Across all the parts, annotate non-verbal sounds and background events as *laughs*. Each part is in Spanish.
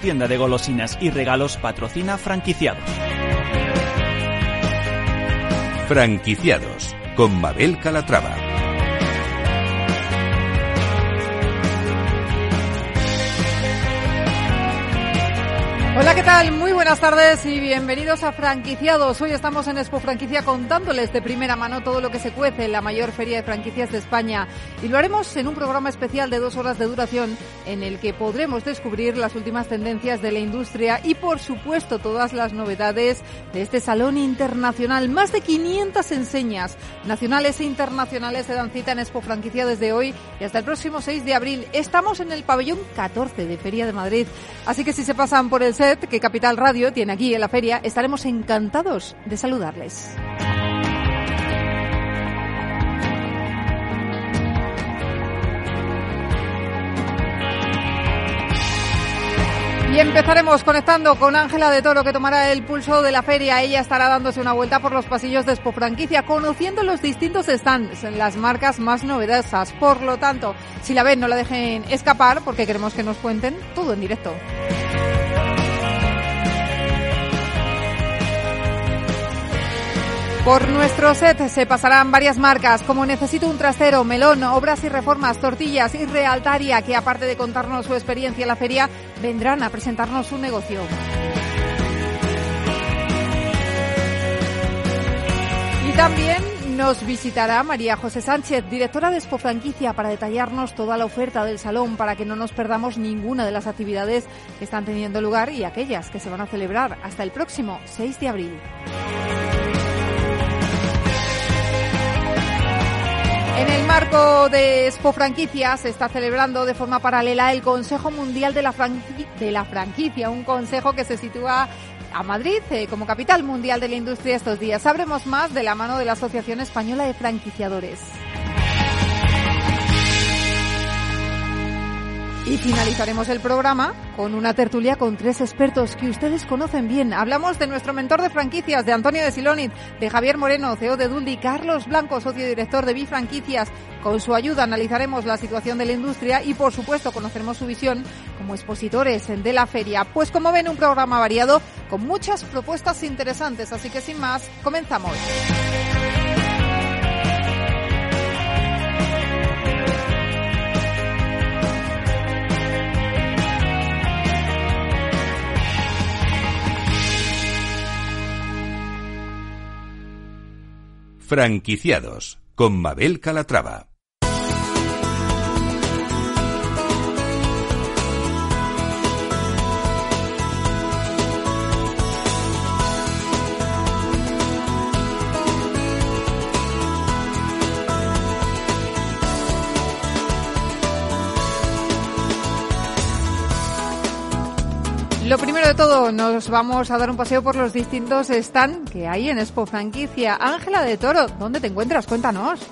tienda de golosinas y regalos patrocina franquiciados. Franquiciados con Mabel Calatrava. Hola, ¿qué tal? Buenas tardes y bienvenidos a Franquiciados. Hoy estamos en Expo Franquicia contándoles de primera mano todo lo que se cuece en la mayor feria de franquicias de España. Y lo haremos en un programa especial de dos horas de duración en el que podremos descubrir las últimas tendencias de la industria y, por supuesto, todas las novedades de este salón internacional. Más de 500 enseñas nacionales e internacionales se dan cita en Expo Franquicia desde hoy y hasta el próximo 6 de abril. Estamos en el pabellón 14 de Feria de Madrid. Así que si se pasan por el set, que Capital Radio tiene aquí en la feria, estaremos encantados de saludarles. Y empezaremos conectando con Ángela de Toro, que tomará el pulso de la feria. Ella estará dándose una vuelta por los pasillos de Expo Franquicia, conociendo los distintos stands, las marcas más novedosas. Por lo tanto, si la ven, no la dejen escapar, porque queremos que nos cuenten todo en directo. Por nuestro set se pasarán varias marcas como Necesito un trastero, Melón, Obras y Reformas, Tortillas y Realtaria, que aparte de contarnos su experiencia en la feria, vendrán a presentarnos su negocio. Y también nos visitará María José Sánchez, directora de Expo Franquicia, para detallarnos toda la oferta del salón para que no nos perdamos ninguna de las actividades que están teniendo lugar y aquellas que se van a celebrar hasta el próximo 6 de abril. En el marco de Expo Franquicia se está celebrando de forma paralela el Consejo Mundial de la, Franquicia, un consejo que se sitúa a Madrid eh, como capital mundial de la industria estos días. Sabremos más de la mano de la Asociación Española de Franquiciadores. Y finalizaremos el programa con una tertulia con tres expertos que ustedes conocen bien. Hablamos de nuestro mentor de franquicias, de Antonio de Silonit, de Javier Moreno, CEO de Duldi, Carlos Blanco, socio director de Bifranquicias. Con su ayuda analizaremos la situación de la industria y, por supuesto, conoceremos su visión como expositores de la feria. Pues como ven, un programa variado con muchas propuestas interesantes. Así que sin más, comenzamos. Franquiciados con Mabel Calatrava. De todo, nos vamos a dar un paseo por los distintos stands que hay en Expo Franquicia. Ángela de Toro, ¿dónde te encuentras? Cuéntanos.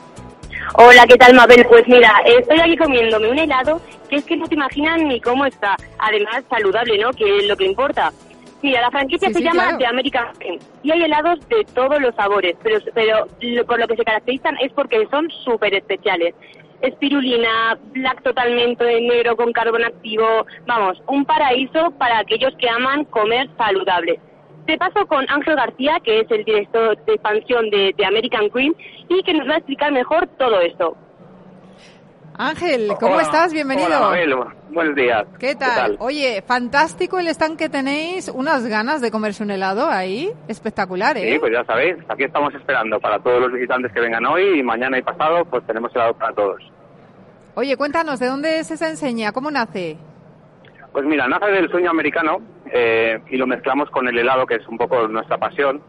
Hola, ¿qué tal, Mabel? Pues mira, estoy aquí comiéndome un helado que es que no te imaginan ni cómo está. Además, saludable, ¿no? Que es lo que importa. Mira, la franquicia se llama The American y hay helados de todos los sabores, pero, pero por lo que se caracterizan es porque son súper especiales espirulina, black totalmente negro con carbón activo, vamos, un paraíso para aquellos que aman comer saludable. Te paso con Ángel García, que es el director de expansión de, American Cream, y que nos va a explicar mejor todo esto. Ángel, ¿cómo estás? Bienvenido. Hola, Buenos días. ¿Qué tal? Oye, fantástico el stand que tenéis. Unas ganas de comerse un helado ahí. Espectacular, ¿eh? Sí, pues ya sabéis. Aquí estamos esperando para todos los visitantes que vengan hoy y mañana y pasado, pues tenemos helado para todos. Oye, cuéntanos, ¿de dónde es esa enseña? ¿Cómo nace? Pues mira, nace del sueño americano eh, y lo mezclamos con el helado, que es un poco nuestra pasión.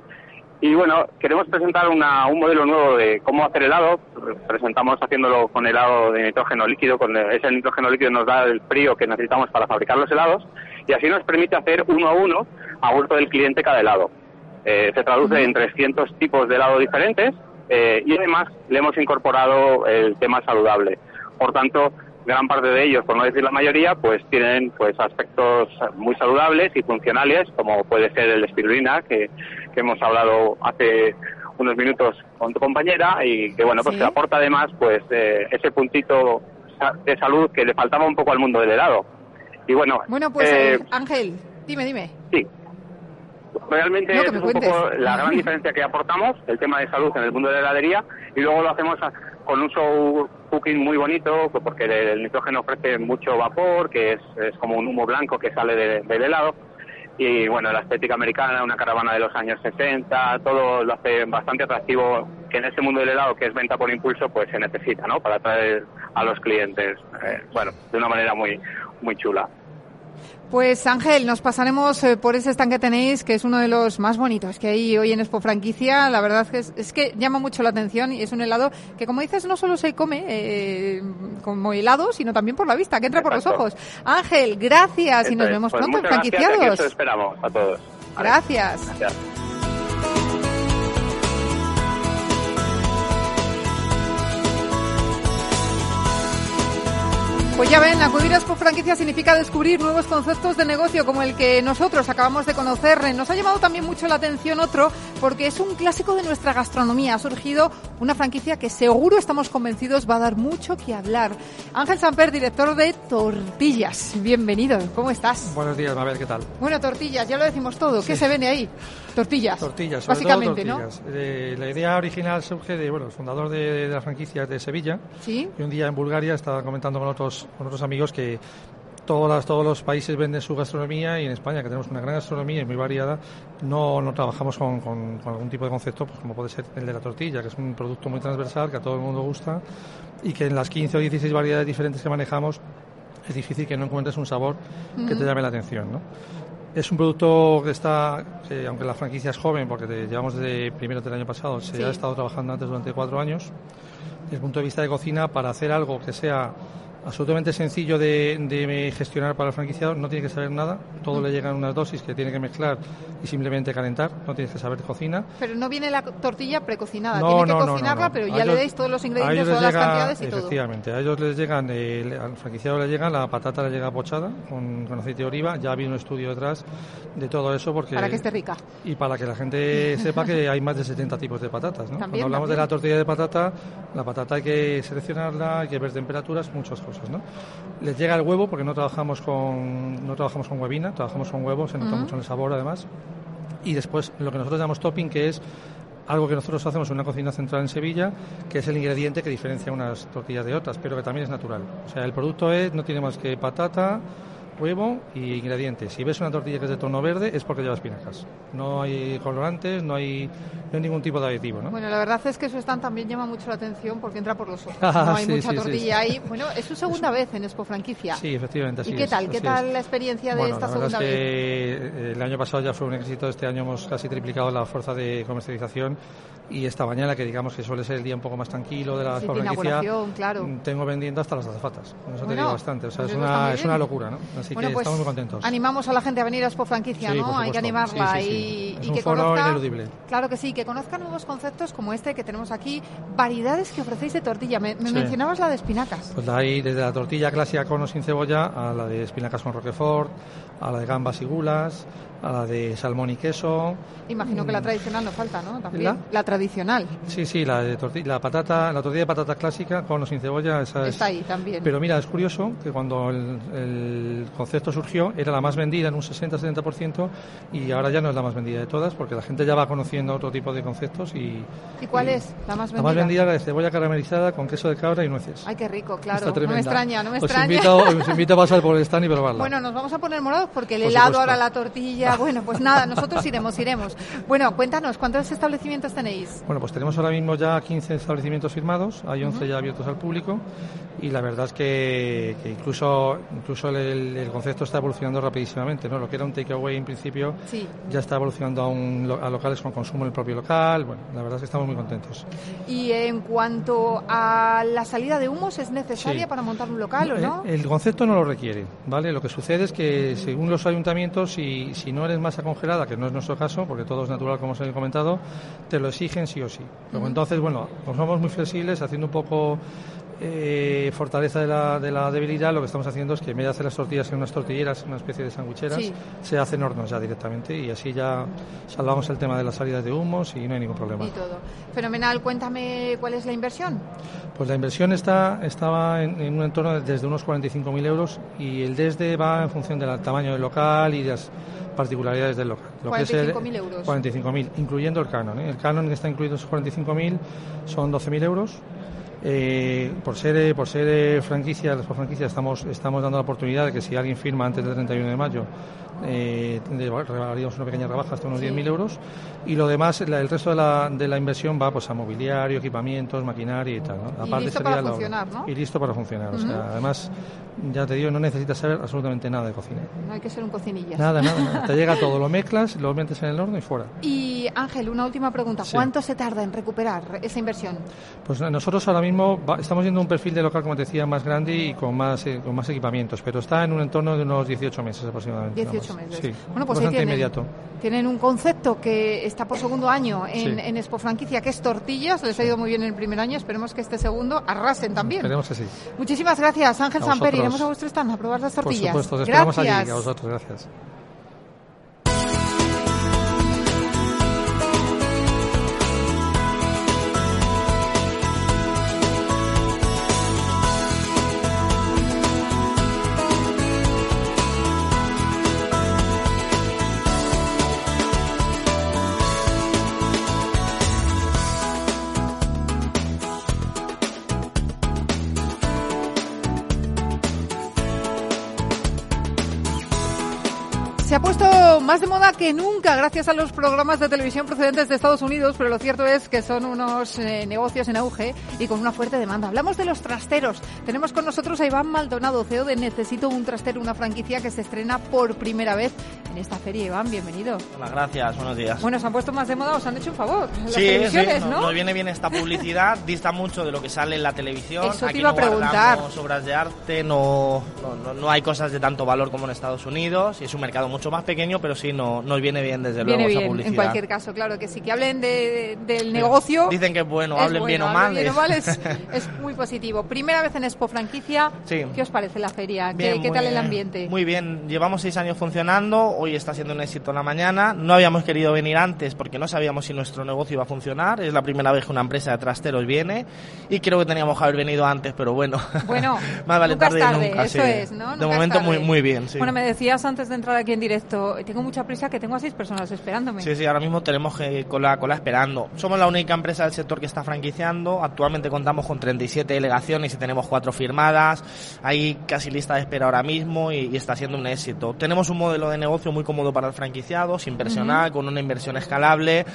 Y bueno, queremos presentar una, un modelo nuevo de cómo hacer helado. Presentamos haciéndolo con helado de nitrógeno líquido, con ese nitrógeno líquido nos da el frío que necesitamos para fabricar los helados y así nos permite hacer uno a uno a gusto del cliente cada helado. Eh, se traduce en 300 tipos de helado diferentes eh, y además le hemos incorporado el tema saludable. Por tanto, gran parte de ellos, por no decir la mayoría, pues tienen pues aspectos muy saludables y funcionales, como puede ser el espirulina, que, que hemos hablado hace unos minutos con tu compañera y que bueno pues aporta además pues eh, ese puntito de salud que le faltaba un poco al mundo del helado. Y bueno, bueno pues eh, Ángel, dime, dime. Sí, realmente es un poco la gran *laughs* diferencia que aportamos, el tema de salud en el mundo de la heladería, y luego lo hacemos con un show cooking muy bonito, porque el nitrógeno ofrece mucho vapor, que es, es como un humo blanco que sale del helado, y bueno, la estética americana, una caravana de los años 60, todo lo hace bastante atractivo, que en este mundo del helado, que es venta por impulso, pues se necesita, ¿no?, para atraer a los clientes, eh, bueno, de una manera muy, muy chula. Pues Ángel, nos pasaremos eh, por ese stand que tenéis, que es uno de los más bonitos que hay hoy en Expo Franquicia. La verdad es, es que llama mucho la atención y es un helado que, como dices, no solo se come eh, como helado, sino también por la vista, que entra por los ojos. Ángel, gracias y nos vemos pues pronto en Franquiciados. esperamos a todos. Gracias. gracias. Pues ya ven, acudir a Expo Franquicia significa descubrir nuevos conceptos de negocio como el que nosotros acabamos de conocer. Nos ha llamado también mucho la atención otro porque es un clásico de nuestra gastronomía. Ha surgido una franquicia que seguro estamos convencidos va a dar mucho que hablar. Ángel Samper, director de Tortillas. Bienvenido, ¿cómo estás? Buenos días, Mabel, ¿qué tal? Bueno, tortillas, ya lo decimos todo. ¿Qué se vende ahí? Tortillas. Tortillas, básicamente, ¿no? Eh, la idea original surge de, bueno, el fundador de, la franquicia de Sevilla. Sí. Y un día en Bulgaria estaba comentando con otros con otros amigos que todas, todos los países venden su gastronomía y en España, que tenemos una gran gastronomía y muy variada, no, no trabajamos con, con, algún tipo de concepto, pues como puede ser el de la tortilla, que es un producto muy transversal, que a todo el mundo gusta y que en las 15 o 16 variedades diferentes que manejamos es difícil que no encuentres un sabor que te llame la atención. ¿no? Es un producto que está, aunque la franquicia es joven, porque llevamos desde primero del año pasado, se ha estado trabajando antes durante cuatro años, desde el punto de vista de cocina, para hacer algo que sea absolutamente sencillo de, gestionar para el franquiciado, no tiene que saber nada, todo le llega en unas dosis que tiene que mezclar y simplemente calentar, no tienes que saber cocina. Pero no viene la tortilla precocinada, tiene que cocinarla, pero ya le dais todos los ingredientes, todas las cantidades y todo. Efectivamente, a ellos les llegan, al franquiciado le llega, la patata le llega pochada con, aceite de oliva, ya ha un estudio detrás de todo eso porque... Para que esté rica. Y para que la gente *laughs* sepa que hay más de 70 tipos de patatas, ¿no? Cuando hablamos de la tortilla de patata, la patata hay que seleccionarla, hay que ver temperaturas, muchas cosas, ¿no? Les llega el huevo porque no trabajamos con, no trabajamos con huevina, trabajamos con huevos, se nota mucho en el sabor además. Y después lo que nosotros llamamos topping, que es algo que nosotros hacemos en una cocina central en Sevilla, que es el ingrediente que diferencia unas tortillas de otras, pero que también es natural. O sea, el producto es, no tiene más que patata, huevo y ingredientes. Si ves una tortilla que es de tono verde es porque lleva espinacas. No hay colorantes, no hay, ningún tipo de aditivo. ¿no? Bueno, la verdad es que eso están, también llama mucho la atención porque entra por los ojos. *laughs* No hay mucha tortilla ahí. Bueno, es su segunda vez en Expo Franquicia. Sí, efectivamente. ¿Y qué tal? ¿Qué tal la experiencia de esta segunda vez? El año pasado ya fue un éxito, este año hemos casi triplicado la fuerza de comercialización y esta mañana, que digamos que suele ser el día un poco más tranquilo de la franquicia, claro. tengo vendiendo hasta las azafatas. Eso te digo bastante. O sea, es, una, es una locura, ¿no? Así que pues, estamos muy contentos. Animamos a la gente a venir a Expo Franquicia, ¿no? Hay que animarla y, es un que foro conozca, ineludible. Claro que sí, que conozcan nuevos conceptos como este que tenemos aquí, variedades que ofrecéis de tortilla. Me, mencionabas la de espinacas. Pues hay desde la tortilla clásica con o sin cebolla a la de espinacas con roquefort, a la de gambas y gulas, a la de salmón y queso. Imagino que la mm. tradicional no falta, ¿no? También. ¿La? tradicional. Sí, sí, la de tortilla, la patata, la tortilla de patata clásica con o sin cebolla, esa Está ahí también. Pero mira, es curioso que cuando el, concepto surgió era la más vendida en un 60-70% y ahora ya no es la más vendida de todas porque la gente ya va conociendo otro tipo de conceptos y... ¿Y cuál es la más vendida? La más vendida la de cebolla caramelizada con queso de cabra y nueces. Ay, qué rico, claro. no me extraña, no me os extraña. Invito, os invito a pasar por el stand y probarla. Bueno, nos vamos a poner morados porque el helado, ahora la tortilla bueno, pues nada, nosotros iremos, iremos. Bueno, cuéntanos, ¿cuántos establecimientos tenéis? Bueno, pues tenemos ahora mismo ya 15 establecimientos firmados, hay 11 ya abiertos al público y la verdad es que, incluso, incluso el, concepto está evolucionando rapidísimamente, ¿no? Lo que era un takeaway en principio ya está evolucionando a, a locales con consumo en el propio local, bueno, la verdad es que estamos muy contentos. Y en cuanto a la salida de humos, ¿es necesaria para montar un local o no? El, concepto no lo requiere, ¿vale? Lo que sucede es que según los ayuntamientos, si, si no eres masa congelada, que no es nuestro caso, porque todo es natural como os he comentado, te lo exigen sí o sí. Entonces, bueno, pues somos muy flexibles, haciendo un poco eh, fortaleza de la, de la debilidad, lo que estamos haciendo es que en vez de hacer las tortillas en unas tortilleras, una especie de sandwicheras, se hacen hornos ya directamente y así ya salvamos el tema de las salidas de humos y no hay ningún problema. Y todo. Fenomenal. Cuéntame cuál es la inversión. Pues la inversión está, estaba en, un entorno de, desde unos 45.000 euros y el desde va en función del tamaño del local y de las particularidades del local. 45.000 euros. 45.000, incluyendo el canon. ¿eh? El canon que está incluido en esos 45.000 son 12.000 euros eh, por ser, eh, por ser eh, franquicia, las franquicias estamos, estamos dando la oportunidad de que si alguien firma antes del 31 de mayo, eh, haríamos una pequeña rebaja hasta unos 10.000 euros y lo demás, el resto de la, de la inversión va pues a mobiliario, equipamientos, maquinaria y tal. y listo para funcionar, ¿no? Y listo para funcionar. además, ya te digo, no necesitas saber absolutamente nada de cocina. No hay que ser un cocinilla. Nada, nada, Te llega todo, lo *laughs* mezclas, lo metes en el horno y fuera. Y Ángel, una última pregunta. ¿Cuánto se tarda en recuperar esa inversión? Pues nosotros ahora mismo estamos viendo un perfil de local, como te decía, más grande y con más, eh, con más equipamientos, pero está en un entorno de unos 18 meses aproximadamente. 18 meses. Sí, bueno, pues tienen, inmediato. Tienen un concepto que está por segundo año en, en Expo Franquicia, que es tortillas. Les ha ido muy bien en el primer año. Esperemos que este segundo arrasen también. Esperemos que sí. Muchísimas gracias, Ángel Samper. Iremos a vuestro stand a probar las tortillas. Por supuesto, esperamos allí. A vosotros, gracias. Más de moda que nunca gracias a los programas de televisión procedentes de Estados Unidos, pero lo cierto es que son unos eh, negocios en auge y con una fuerte demanda. Hablamos de los trasteros. Tenemos con nosotros a Iván Maldonado, CEO de Necesito un trastero, una franquicia que se estrena por primera vez en esta feria. Iván, bienvenido. Hola, gracias, buenos días. Bueno, se han puesto más de moda, os han hecho un favor. Las sí, televisiones, ¿no? Nos viene bien esta publicidad, *laughs* dista mucho de lo que sale en la televisión. Eso te iba a preguntar. obras de arte, no, no, no, hay cosas de tanto valor como en Estados Unidos y es un mercado mucho más pequeño, pero sí no, nos viene bien desde viene luego bien, publicidad. En cualquier caso, claro que sí, que hablen de, del negocio. Dicen que es bueno, hablen bien o mal. Bien o mal es, *laughs* es, muy positivo. Primera vez en Expo Franquicia. Sí. ¿Qué os parece la feria? ¿Qué, ¿Qué, tal el ambiente? Muy bien, llevamos seis años funcionando, hoy está siendo un éxito en la mañana. No habíamos querido venir antes porque no sabíamos si nuestro negocio iba a funcionar. Es la primera vez que una empresa de trasteros viene y creo que teníamos que haber venido antes, pero bueno. Bueno, *laughs* más vale tarde, tarde, nunca. Eso es, ¿no? De momento muy, muy bien. Sí. Bueno, me decías antes de entrar aquí en directo, tengo mucha prisa que tengo a seis personas esperándome. Sí, sí, ahora mismo tenemos que cola, cola esperando. Somos la única empresa del sector que está franquiciando. Actualmente contamos con 37 delegaciones y tenemos cuatro firmadas. Hay casi lista de espera ahora mismo y, y está siendo un éxito. Tenemos un modelo de negocio muy cómodo para el franquiciado, sin personal, uh -huh. con una inversión escalable.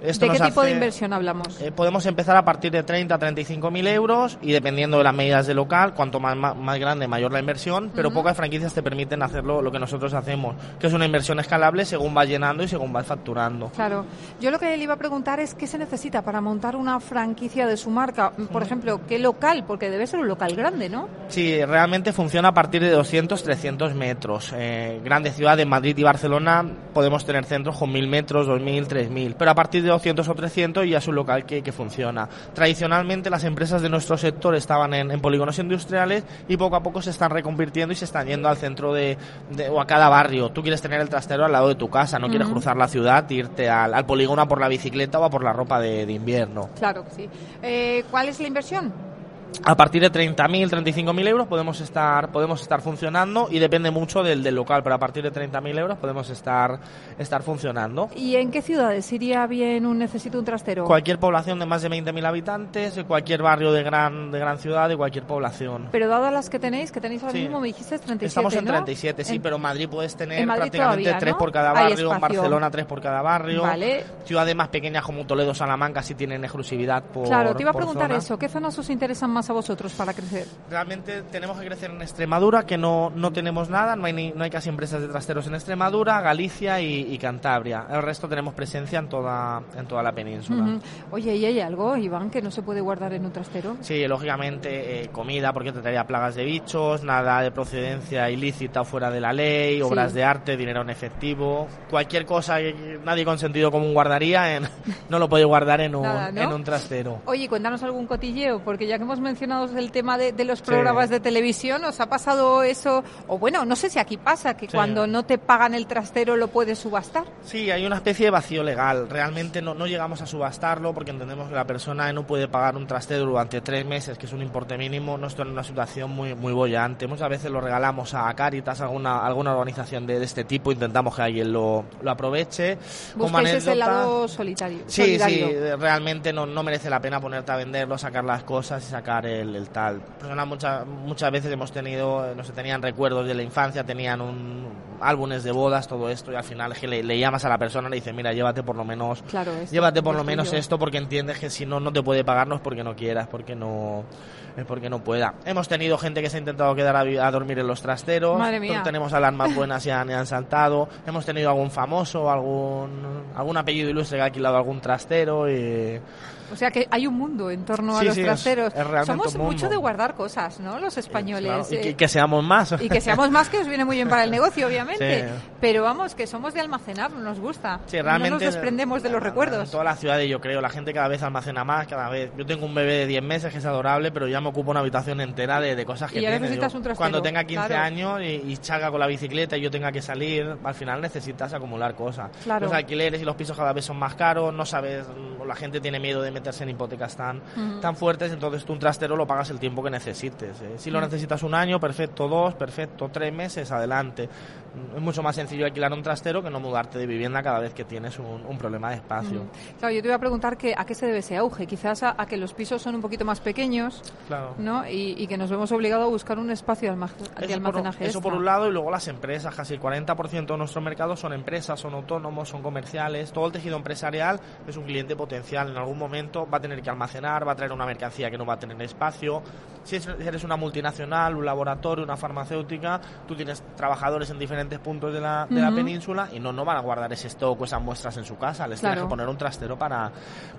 Esto ¿De qué tipo hace, de inversión hablamos? Eh, podemos empezar a partir de 30 a 35 mil euros y dependiendo de las medidas de local, cuanto más, más, más grande, mayor la inversión, pero uh -huh. pocas franquicias te permiten hacerlo lo que nosotros hacemos, que es una inversión escalable según vas llenando y según vas facturando. Claro. Yo lo que le iba a preguntar es qué se necesita para montar una franquicia de su marca. Por ejemplo, ¿qué local? Porque debe ser un local grande, ¿no? Sí, realmente funciona a partir de 200, 300 metros. Eh, grandes ciudades, Madrid y Barcelona, podemos tener centros con 1000 metros, 2000, 3000, pero a partir de 200 o 300 ya es un local que, que funciona. Tradicionalmente las empresas de nuestro sector estaban en, en, polígonos industriales y poco a poco se están reconvirtiendo y se están yendo al centro de, de, o a cada barrio. Tú quieres tener el trastero al lado de tu casa, no uh -huh. quieres cruzar la ciudad, irte al, al, polígono por la bicicleta o a por la ropa de, de invierno. Claro que sí. Eh, ¿Cuál es la inversión? A partir de 30.000, 35.000 euros podemos estar podemos estar funcionando y depende mucho del, del local, pero a partir de 30.000 euros podemos estar estar funcionando. ¿Y en qué ciudades iría bien un necesito un trastero? Cualquier población de más de 20.000 habitantes, cualquier barrio de gran de gran ciudad, de cualquier población. Pero dadas las que tenéis, que tenéis ahora sí. mismo, me dijiste 37, Estamos en ¿no? 37, sí, en, pero Madrid puedes tener Madrid prácticamente tres ¿no? por cada barrio, en. Barcelona tres por cada barrio. Vale. Ciudades más pequeñas como Toledo, Salamanca sí tienen exclusividad por Claro, te iba a preguntar zona. eso, ¿qué zonas os interesan más a vosotros para crecer? Realmente tenemos que crecer en Extremadura, que no, no tenemos nada, no hay, ni, no hay casi empresas de trasteros en Extremadura, Galicia y, y, Cantabria. El resto tenemos presencia en toda, en toda la península. Uh -huh. Oye, ¿y hay algo, Iván, que no se puede guardar en un trastero? Sí, lógicamente eh, comida, porque te traería plagas de bichos, nada de procedencia ilícita o fuera de la ley, obras sí. de arte, dinero en efectivo, cualquier cosa que nadie con sentido común guardaría, en, *laughs* no lo puede guardar en un, *laughs* nada, ¿no? en un trastero. Oye, cuéntanos algún cotilleo, porque ya que hemos mencionado el tema de, los programas de televisión. ¿Os ha pasado eso? O bueno, no sé si aquí pasa, que cuando no te pagan el trastero lo puedes subastar. Sí, hay una especie de vacío legal. Realmente no, no llegamos a subastarlo porque entendemos que la persona no puede pagar un trastero durante tres meses, que es un importe mínimo. No estoy en una situación muy, muy bollante. Muchas veces lo regalamos a Caritas, alguna, alguna organización de, este tipo. Intentamos que alguien lo, lo aproveche. Buscáis ese lado solitario. Sí, sí, realmente no, no merece la pena ponerte a venderlo, sacar las cosas y sacar el, tal. muchas, muchas veces hemos tenido, no sé, tenían recuerdos de la infancia, tenían un álbumes de bodas, todo esto, y al final que le, llamas a la persona y le dices, mira, llévate por lo menos, llévate por lo menos esto porque entiendes que si no, no te puede pagar, no es porque no quieras, porque no es porque no pueda. Hemos tenido gente que se ha intentado quedar a, dormir en los trasteros. Madre mía. Tenemos alarmas buenas y han, han, saltado. Hemos tenido algún famoso, algún algún apellido ilustre que ha alquilado algún trastero y o sea que hay un mundo en torno a los traseros. Somos mucho de guardar cosas, ¿no? Los españoles. Y, que, seamos más. Y que seamos más, que os viene muy bien para el *laughs* negocio, obviamente. Pero vamos, que somos de almacenar, nos gusta. realmente, no nos desprendemos de los recuerdos. En todas las ciudades, yo creo, la gente cada vez almacena más, cada vez. Yo tengo un bebé de 10 meses que es adorable, pero ya me ocupo una habitación entera de, cosas que y ya necesitas un trastero. Cuando tenga 15 años y, y, chaga con la bicicleta y yo tenga que salir, al final necesitas acumular cosas. Los alquileres y los pisos cada vez son más caros, no sabes, la gente tiene miedo de meterse en hipotecas tan, tan fuertes, entonces tú un trastero lo pagas el tiempo que necesites. ¿eh? Si lo necesitas un año, perfecto, dos, perfecto, tres meses, adelante. Es mucho más sencillo alquilar un trastero que no mudarte de vivienda cada vez que tienes un, problema de espacio. Claro, yo te iba a preguntar que, a qué se debe ese auge. Quizás a, que los pisos son un poquito más pequeños ¿no? Y, que nos vemos obligados a buscar un espacio de, almacenaje. eso por un lado, y luego las empresas. Casi el 40% de nuestro mercado son empresas, son autónomos, son comerciales. Todo el tejido empresarial es un cliente potencial. En algún momento va a tener que almacenar va a traer una mercancía que no va a tener espacio. Si eres una multinacional, un laboratorio, una farmacéutica, tú tienes trabajadores en diferentes puntos de la, de la península y no, no van a guardar ese stock o esas muestras en su casa, les tienes que poner un trastero para,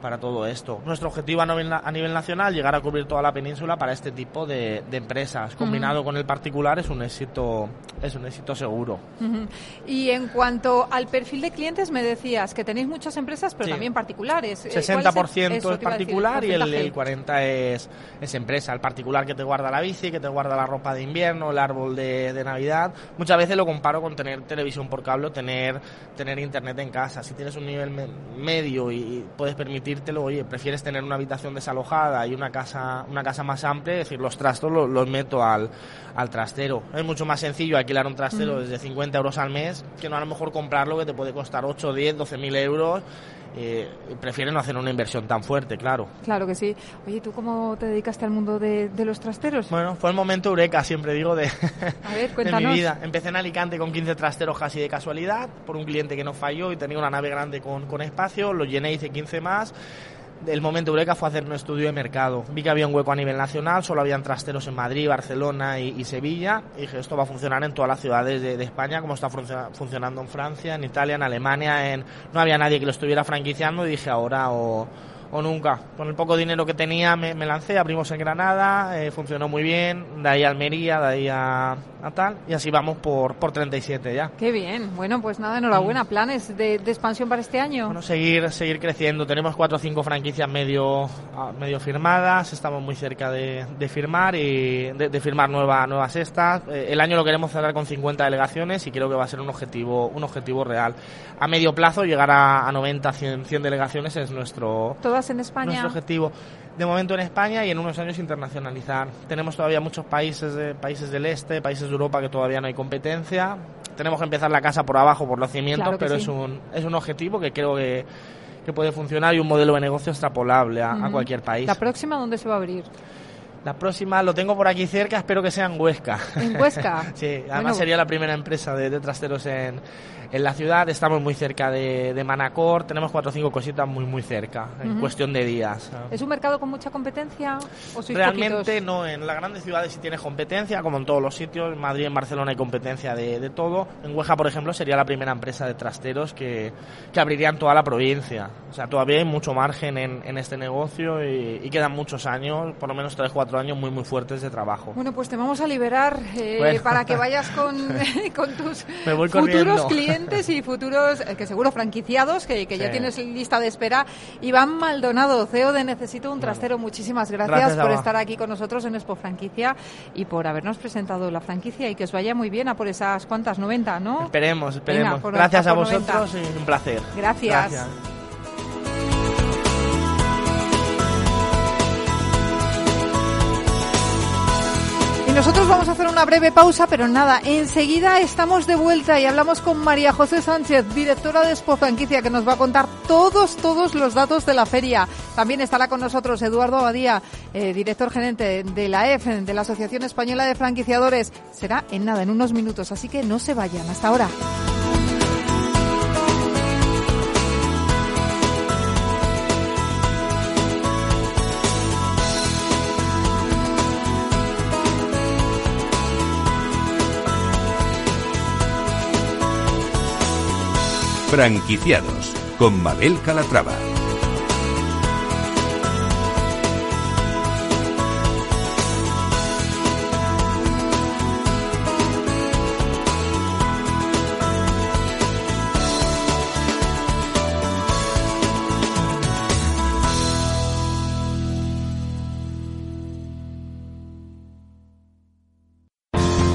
para todo esto. Nuestro objetivo a nivel, a nivel nacional, llegar a cubrir toda la península para este tipo de, de empresas. Combinado con el particular es un éxito, es un éxito seguro. Y en cuanto al perfil de clientes, me decías que tenéis muchas empresas, pero también particulares. 60% es, es particular y el, el 40 es, es empresa. El particular que te guarda la bici, que te guarda la ropa de invierno, el árbol de, de Navidad. Muchas veces lo comparo con tener televisión por cable o tener, tener internet en casa. Si tienes un nivel medio y, puedes permitírtelo, oye, prefieres tener una habitación desalojada y una casa, una casa más amplia, es decir, los trastos los, meto al, al trastero. Es mucho más sencillo alquilar un trastero mm. desde 50 euros al mes que no a lo mejor comprarlo que te puede costar 8, 10, 12 mil euros eh, prefieren no hacer una inversión tan fuerte, claro. Claro que sí. Oye, ¿tú cómo te dedicaste al mundo de, los trasteros? Bueno, fue el momento eureka, siempre digo, de, *laughs* mi vida. Empecé en Alicante con 15 trasteros casi de casualidad, por un cliente que no falló y tenía una nave grande con, con espacio, lo llené, hice 15 más el momento Eureka fue hacer un estudio de mercado. Vi que había un hueco a nivel nacional, solo habían trasteros en Madrid, Barcelona y, Sevilla. Y dije, esto va a funcionar en todas las ciudades de, España, como está funcionando en Francia, en Italia, en Alemania. No había nadie que lo estuviera franquiciando y dije, ahora o o nunca. Con el poco dinero que tenía me, lancé, abrimos en Granada, eh, funcionó muy bien, de ahí a Almería, de ahí a, tal, y así vamos por, por 37 ya. Qué bien, bueno, pues nada, enhorabuena. Mm. ¿Planes de, expansión para este año? Bueno, seguir, seguir creciendo. Tenemos cuatro o cinco franquicias medio, ah, medio firmadas, estamos muy cerca de, firmar y de, firmar nueva, nuevas estas. Eh, el año lo queremos cerrar con 50 delegaciones y creo que va a ser un objetivo, un objetivo real. A medio plazo llegar a, a 90, 100, 100 delegaciones es nuestro en España? Nuestro objetivo de momento en España y en unos años internacionalizar. Tenemos todavía muchos países, de, países del este, países de Europa que todavía no hay competencia. Tenemos que empezar la casa por abajo, por los cimientos, pero es, un, es un objetivo que creo que, que, puede funcionar y un modelo de negocio extrapolable a, a cualquier país. ¿La próxima dónde se va a abrir? La próxima lo tengo por aquí cerca, espero que sea en Huesca. ¿En Huesca? *laughs* sí, además sería la primera empresa de, trasteros en, en, la ciudad. Estamos muy cerca de, de, Manacor, tenemos cuatro o cinco cositas muy, muy cerca, en cuestión de días. ¿Es un mercado con mucha competencia o Realmente no, en las grandes ciudades sí tienes competencia, como en todos los sitios. En Madrid en Barcelona hay competencia de, de todo. En Huesca, por ejemplo, sería la primera empresa de trasteros que, que abrirían toda la provincia. O sea, todavía hay mucho margen en, en este negocio y, y, quedan muchos años, por lo menos tres, cuatro cuatro años muy, muy fuertes de trabajo. Bueno, pues te vamos a liberar eh, para que *laughs* vayas con, *laughs* con tus futuros clientes y futuros, eh, que seguro franquiciados, que, que ya tienes lista de espera. Iván Maldonado, CEO de Necesito un Trastero, muchísimas gracias, por estar aquí con nosotros en Expo Franquicia y por habernos presentado la franquicia y que os vaya muy bien a por esas cuantas, 90, ¿no? Esperemos, esperemos. gracias a, vosotros y un placer. gracias. Nosotros vamos a hacer una breve pausa, pero nada, enseguida estamos de vuelta y hablamos con María José Sánchez, directora de Expo Franquicia, que nos va a contar todos, todos los datos de la feria. También estará con nosotros Eduardo Abadía, eh, director gerente de la EF, de la Asociación Española de Franquiciadores. Será en nada, en unos minutos, así que no se vayan. Hasta ahora. Franquiciados con Mabel Calatrava.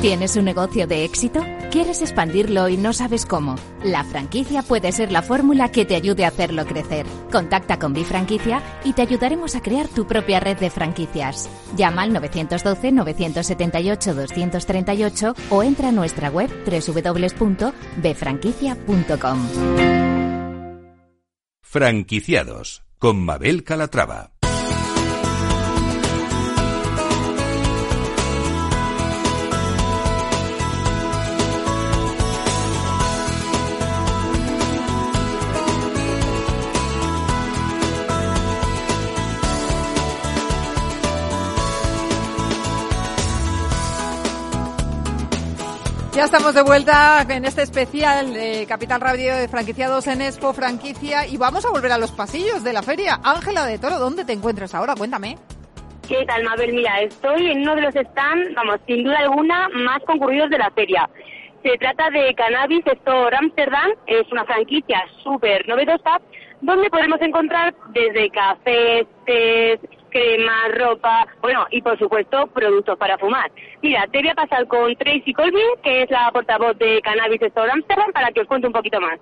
¿Tienes un negocio de éxito? ¿Quieres expandirlo y no sabes cómo? La franquicia puede ser la fórmula que te ayude a hacerlo crecer. Contacta con Bifranquicia y te ayudaremos a crear tu propia red de franquicias. Llama al 912-978-238 o entra a nuestra web www.bfranquicia.com. Franquiciados con Mabel Calatrava. Ya estamos de vuelta en este especial de Capital Radio de franquiciados en Expo Franquicia y vamos a volver a los pasillos de la feria. Ángela de Toro, ¿dónde te encuentras ahora? Cuéntame. ¿Qué tal, Mabel? Mira, estoy en uno de los stands, vamos, sin duda alguna, más concurridos de la feria. Se trata de Cannabis Store Amsterdam, es una franquicia súper novedosa, donde podemos encontrar desde cafés, tés, crema, ropa, bueno, y por supuesto productos para fumar. Mira, te voy a pasar con Tracy Colvin, que es la portavoz de Cannabis Store Amsterdam, para que os cuente un poquito más.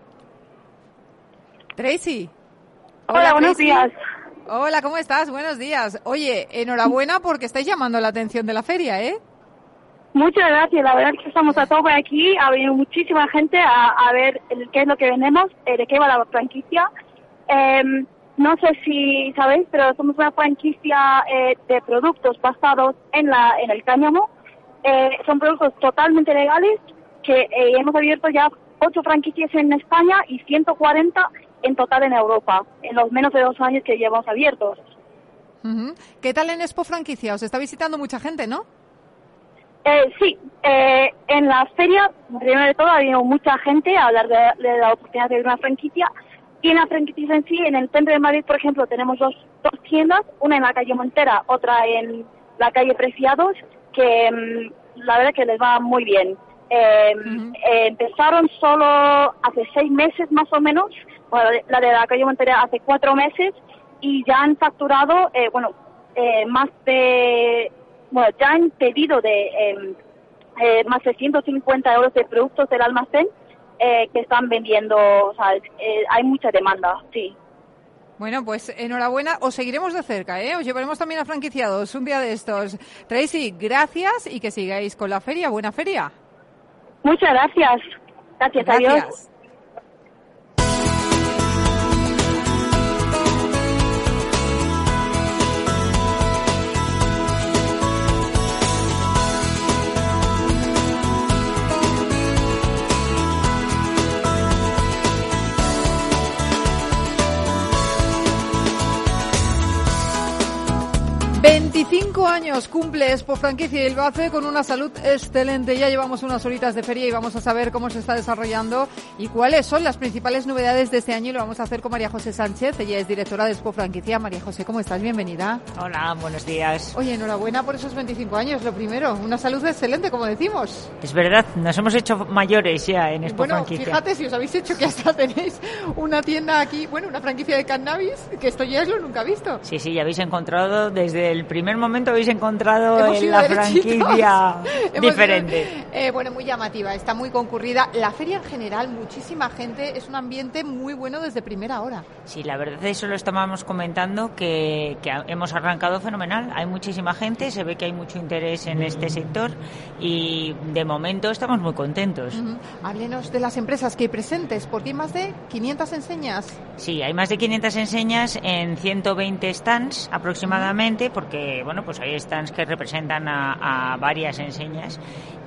Tracy. Hola, buenos días. Hola, ¿cómo estás? Buenos días. Oye, enhorabuena porque estáis llamando la atención de la feria, ¿eh? Muchas gracias, la verdad es que estamos a tope aquí, ha venido muchísima gente a, ver qué es lo que vendemos, eh, de qué va la franquicia. Eh, no sé si sabéis, pero somos una franquicia eh, de productos basados en, la, en el cáñamo. Eh, son productos totalmente legales que eh, hemos abierto ya ocho franquicias en España y 140 en total en Europa, en los menos de dos años que llevamos abiertos. ¿Qué tal en Expo Franquicia? Os está visitando mucha gente, ¿no? sí, en la feria, primero de todo, ha habido mucha gente a hablar de, de la oportunidad de una franquicia y en la franquicia en sí, en el centro de Madrid, por ejemplo, tenemos dos, dos tiendas, una en la calle Montera, otra en la calle Preciados, que mm, la verdad que les va muy bien. Em, eh, empezaron solo hace seis meses más o menos, bueno, la de la calle Montera hace cuatro meses, y ya han facturado, eh, bueno, eh, más de, bueno, ya han pedido de em, más de 150 euros de productos del almacén eh, que están vendiendo, o sea, eh, hay mucha demanda, sí. Bueno, pues enhorabuena, os seguiremos de cerca, ¿eh? Os llevaremos también a franquiciados un día de estos. Tracy, gracias y que sigáis con la feria. Buena feria. Muchas gracias. Gracias, gracias. adiós. 25 años cumple Expo Franquicia y hace con una salud excelente. Ya llevamos unas horitas de feria y vamos a saber cómo se está desarrollando y cuáles son las principales novedades de este año. Y lo vamos a hacer con María José Sánchez. Ella es directora de Expo Franquicia. María José, ¿cómo estás? Bienvenida. Hola, buenos días. Oye, enhorabuena por esos 25 años. Lo primero, una salud excelente, como decimos. Es verdad, nos hemos hecho mayores ya en Expo bueno, Franquicia. Fíjate si os habéis hecho que hasta tenéis una tienda aquí, bueno, una franquicia de cannabis, que esto ya es lo nunca visto. Sí, sí, ya habéis encontrado desde el primer momento habéis encontrado en la franquicia *laughs* diferente. Eh, bueno, muy llamativa, está muy concurrida. La feria en general, muchísima gente, es un ambiente muy bueno desde primera hora. Sí, la verdad eso lo estábamos comentando, que, que hemos arrancado fenomenal. Hay muchísima gente, se ve que hay mucho interés en este sector y de momento estamos muy contentos. Háblenos de las empresas que hay presentes, porque hay más de 500 enseñas. Sí, hay más de 500 enseñas en 120 stands aproximadamente, porque bueno, pues hay stands que representan a, varias enseñas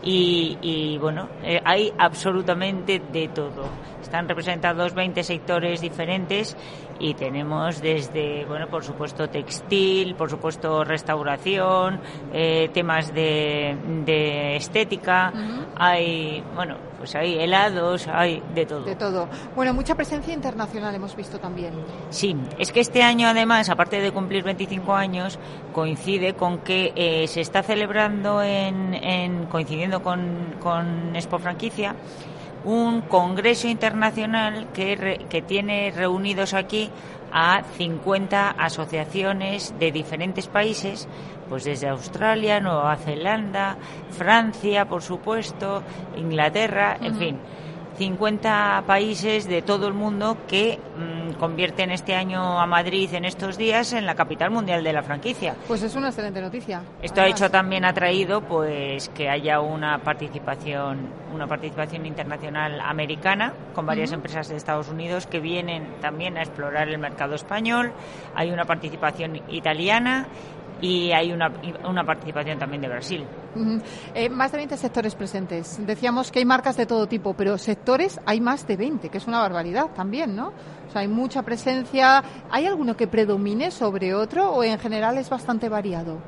y, bueno, eh, hay absolutamente de todo. Están representados 20 sectores diferentes y tenemos desde, bueno, por supuesto textil, por supuesto restauración, eh, temas de, de estética, hay, bueno, pues hay helados, hay de todo. De todo. Bueno, mucha presencia internacional hemos visto también. Sí, es que este año además, aparte de cumplir 25 años, coincide con que eh, se está celebrando en, en coincidiendo con, con Expo Franquicia un congreso internacional que, que tiene reunidos aquí a 50 asociaciones de diferentes países, pues desde Australia, Nueva Zelanda, Francia, por supuesto, Inglaterra, en fin 50 países de todo el mundo que mm, convierten este año a Madrid en estos días en la capital mundial de la franquicia. Pues es una excelente noticia. Esto ha hecho también ha traído pues que haya una participación una participación internacional americana con varias empresas de Estados Unidos que vienen también a explorar el mercado español. Hay una participación italiana y hay una, una participación también de Brasil. Eh, más de 20 sectores presentes. Decíamos que hay marcas de todo tipo, pero sectores hay más de 20, que es una barbaridad también, ¿no? O sea, hay mucha presencia. ¿Hay alguno que predomine sobre otro o en general es bastante variado?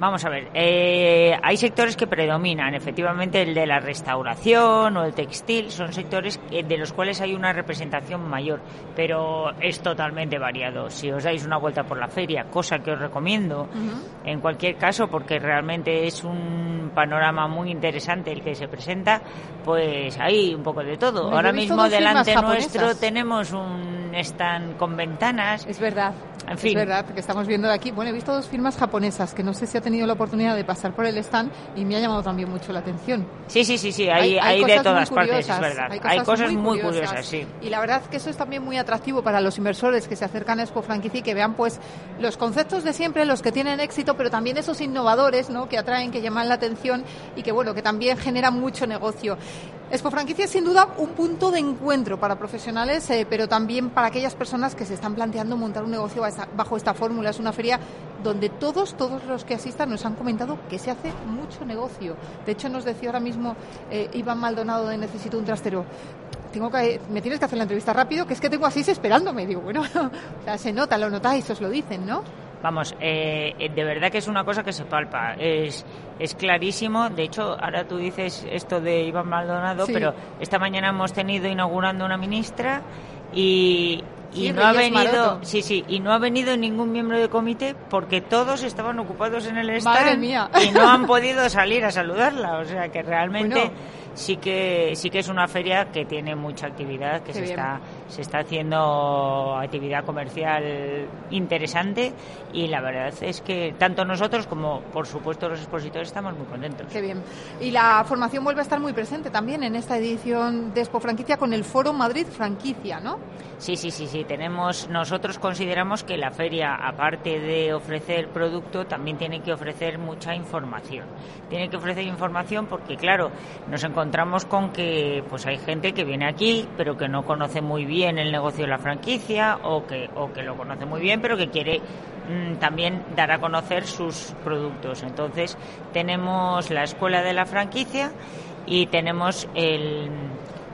Vamos a ver, eh, hay sectores que predominan, efectivamente el de la restauración o el textil, son sectores de los cuales hay una representación mayor, pero es totalmente variado. Si os dais una vuelta por la feria, cosa que os recomiendo, en cualquier caso, porque realmente es un panorama muy interesante el que se presenta, pues hay un poco de todo. Ahora mismo delante nuestro tenemos un stand con ventanas. Es verdad. En fin. Es verdad que estamos viendo de aquí. Bueno, he visto dos firmas japonesas que no sé si ha tenido la oportunidad de pasar por el stand y me ha llamado también mucho la atención. Sí, sí, sí, sí. Hay, hay, de todas partes, es verdad. Hay cosas, muy, curiosas. sí. Y la verdad que eso es también muy atractivo para los inversores que se acercan a Expo Franquicia y que vean pues los conceptos de siempre, los que tienen éxito, pero también esos innovadores, ¿no? Que atraen, que llaman la atención y que bueno, que también generan mucho negocio. Expo Franquicia es sin duda un punto de encuentro para profesionales, eh, pero también para aquellas personas que se están planteando montar un negocio bajo esta fórmula. Es una feria donde todos, todos los que asistan nos han comentado que se hace mucho negocio. De hecho, nos decía ahora mismo eh, Iván Maldonado de Necesito un trastero. Tengo que, me tienes que hacer la entrevista rápido, que es que tengo así esperándome. Digo, bueno, *laughs* se nota, lo notáis, os lo dicen, ¿no? Vamos, eh, de verdad que es una cosa que se palpa. Es, es clarísimo. De hecho, ahora tú dices esto de Iván Maldonado, pero esta mañana hemos tenido inaugurando una ministra y, y no ha venido sí sí y no ha venido ningún miembro de comité porque todos estaban ocupados en el stand y no han *laughs* podido salir a saludarla o sea que realmente sí que sí que es una feria que tiene mucha actividad, que se está se está haciendo actividad comercial interesante y la verdad es que tanto nosotros como por supuesto los expositores estamos muy contentos. Qué bien. Y la formación vuelve a estar muy presente también en esta edición de Expo Franquicia con el Foro Madrid Franquicia, ¿no? Sí, sí, sí, sí. Tenemos nosotros consideramos que la feria aparte de ofrecer producto también tiene que ofrecer mucha información. Tiene que ofrecer información porque claro, nos encontramos encontramos con que pues hay gente que viene aquí pero que no conoce muy bien el negocio de la franquicia o que, o que lo conoce muy bien pero que quiere mm, también dar a conocer sus productos. Entonces tenemos la escuela de la franquicia y tenemos el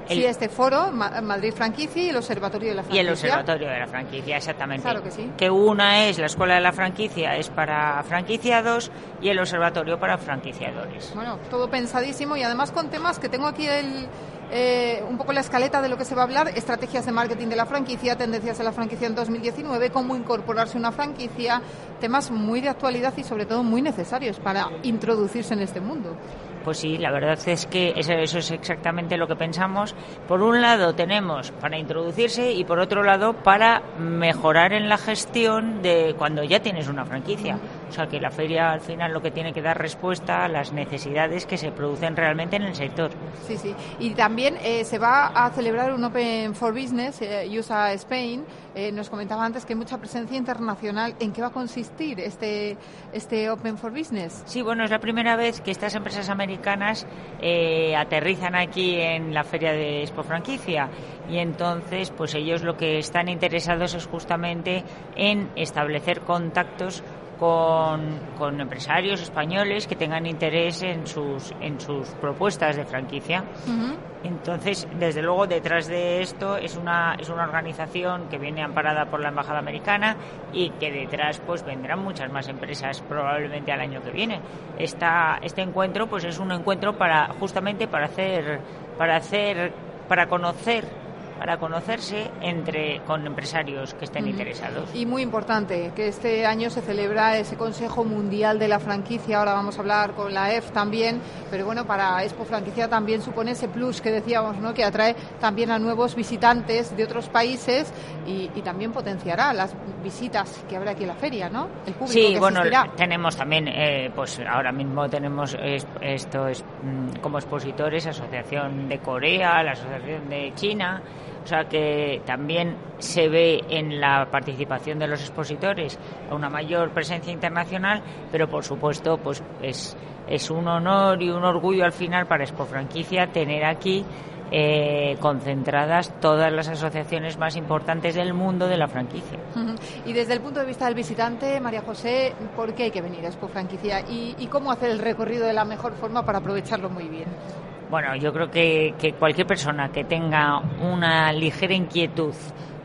sí, este foro, Madrid Franquicia y el Observatorio de la Franquicia. Y el Observatorio de la Franquicia, exactamente. Claro que sí. Que una es la Escuela de la Franquicia, es para franquiciados, y el Observatorio para franquiciadores. Bueno, todo pensadísimo y además con temas que tengo aquí el eh, un poco la escaleta de lo que se va a hablar, estrategias de marketing de la franquicia, tendencias de la franquicia en 2019, cómo incorporarse una franquicia, temas muy de actualidad y sobre todo muy necesarios para introducirse en este mundo. Pues sí, la verdad es que eso, es exactamente lo que pensamos. Por un lado tenemos para introducirse y por otro lado para mejorar en la gestión de cuando ya tienes una franquicia. O sea que la feria al final lo que tiene que dar respuesta a las necesidades que se producen realmente en el sector. Sí, sí. Y también eh, se va a celebrar un Open for Business, eh, USA Spain. Eh, nos comentaba antes que hay mucha presencia internacional. ¿En qué va a consistir este, este Open for Business? Sí, bueno, es la primera vez que estas empresas americanas aterrizan aquí en la feria de Expo Franquicia y entonces pues ellos lo que están interesados es justamente en establecer contactos con, con, empresarios españoles que tengan interés en sus, en sus propuestas de franquicia. Entonces, desde luego, detrás de esto es una, es una organización que viene amparada por la Embajada Americana y que detrás pues vendrán muchas más empresas probablemente al año que viene. Esta, este encuentro pues es un encuentro para justamente para hacer para hacer para conocer para conocerse entre con empresarios que estén interesados. Y muy importante, que este año se celebra ese Consejo Mundial de la Franquicia, ahora vamos a hablar con la EF también, pero bueno, para Expo Franquicia también supone ese plus que decíamos, ¿no? que atrae también a nuevos visitantes de otros países y, también potenciará las visitas que habrá aquí en la feria, ¿no? El público sí, bueno, tenemos también, eh, pues ahora mismo tenemos esto es, mm, como expositores, Asociación de Corea, la Asociación de China, sea que también se ve en la participación de los expositores una mayor presencia internacional, pero por supuesto pues es, es un honor y un orgullo al final para Expo Franquicia tener aquí eh, concentradas todas las asociaciones más importantes del mundo de la franquicia. *laughs* Y desde el punto de vista del visitante, María José, ¿por qué hay que venir a Expo Franquicia y, y cómo hacer el recorrido de la mejor forma para aprovecharlo muy bien? Bueno, yo creo que, cualquier persona que tenga una ligera inquietud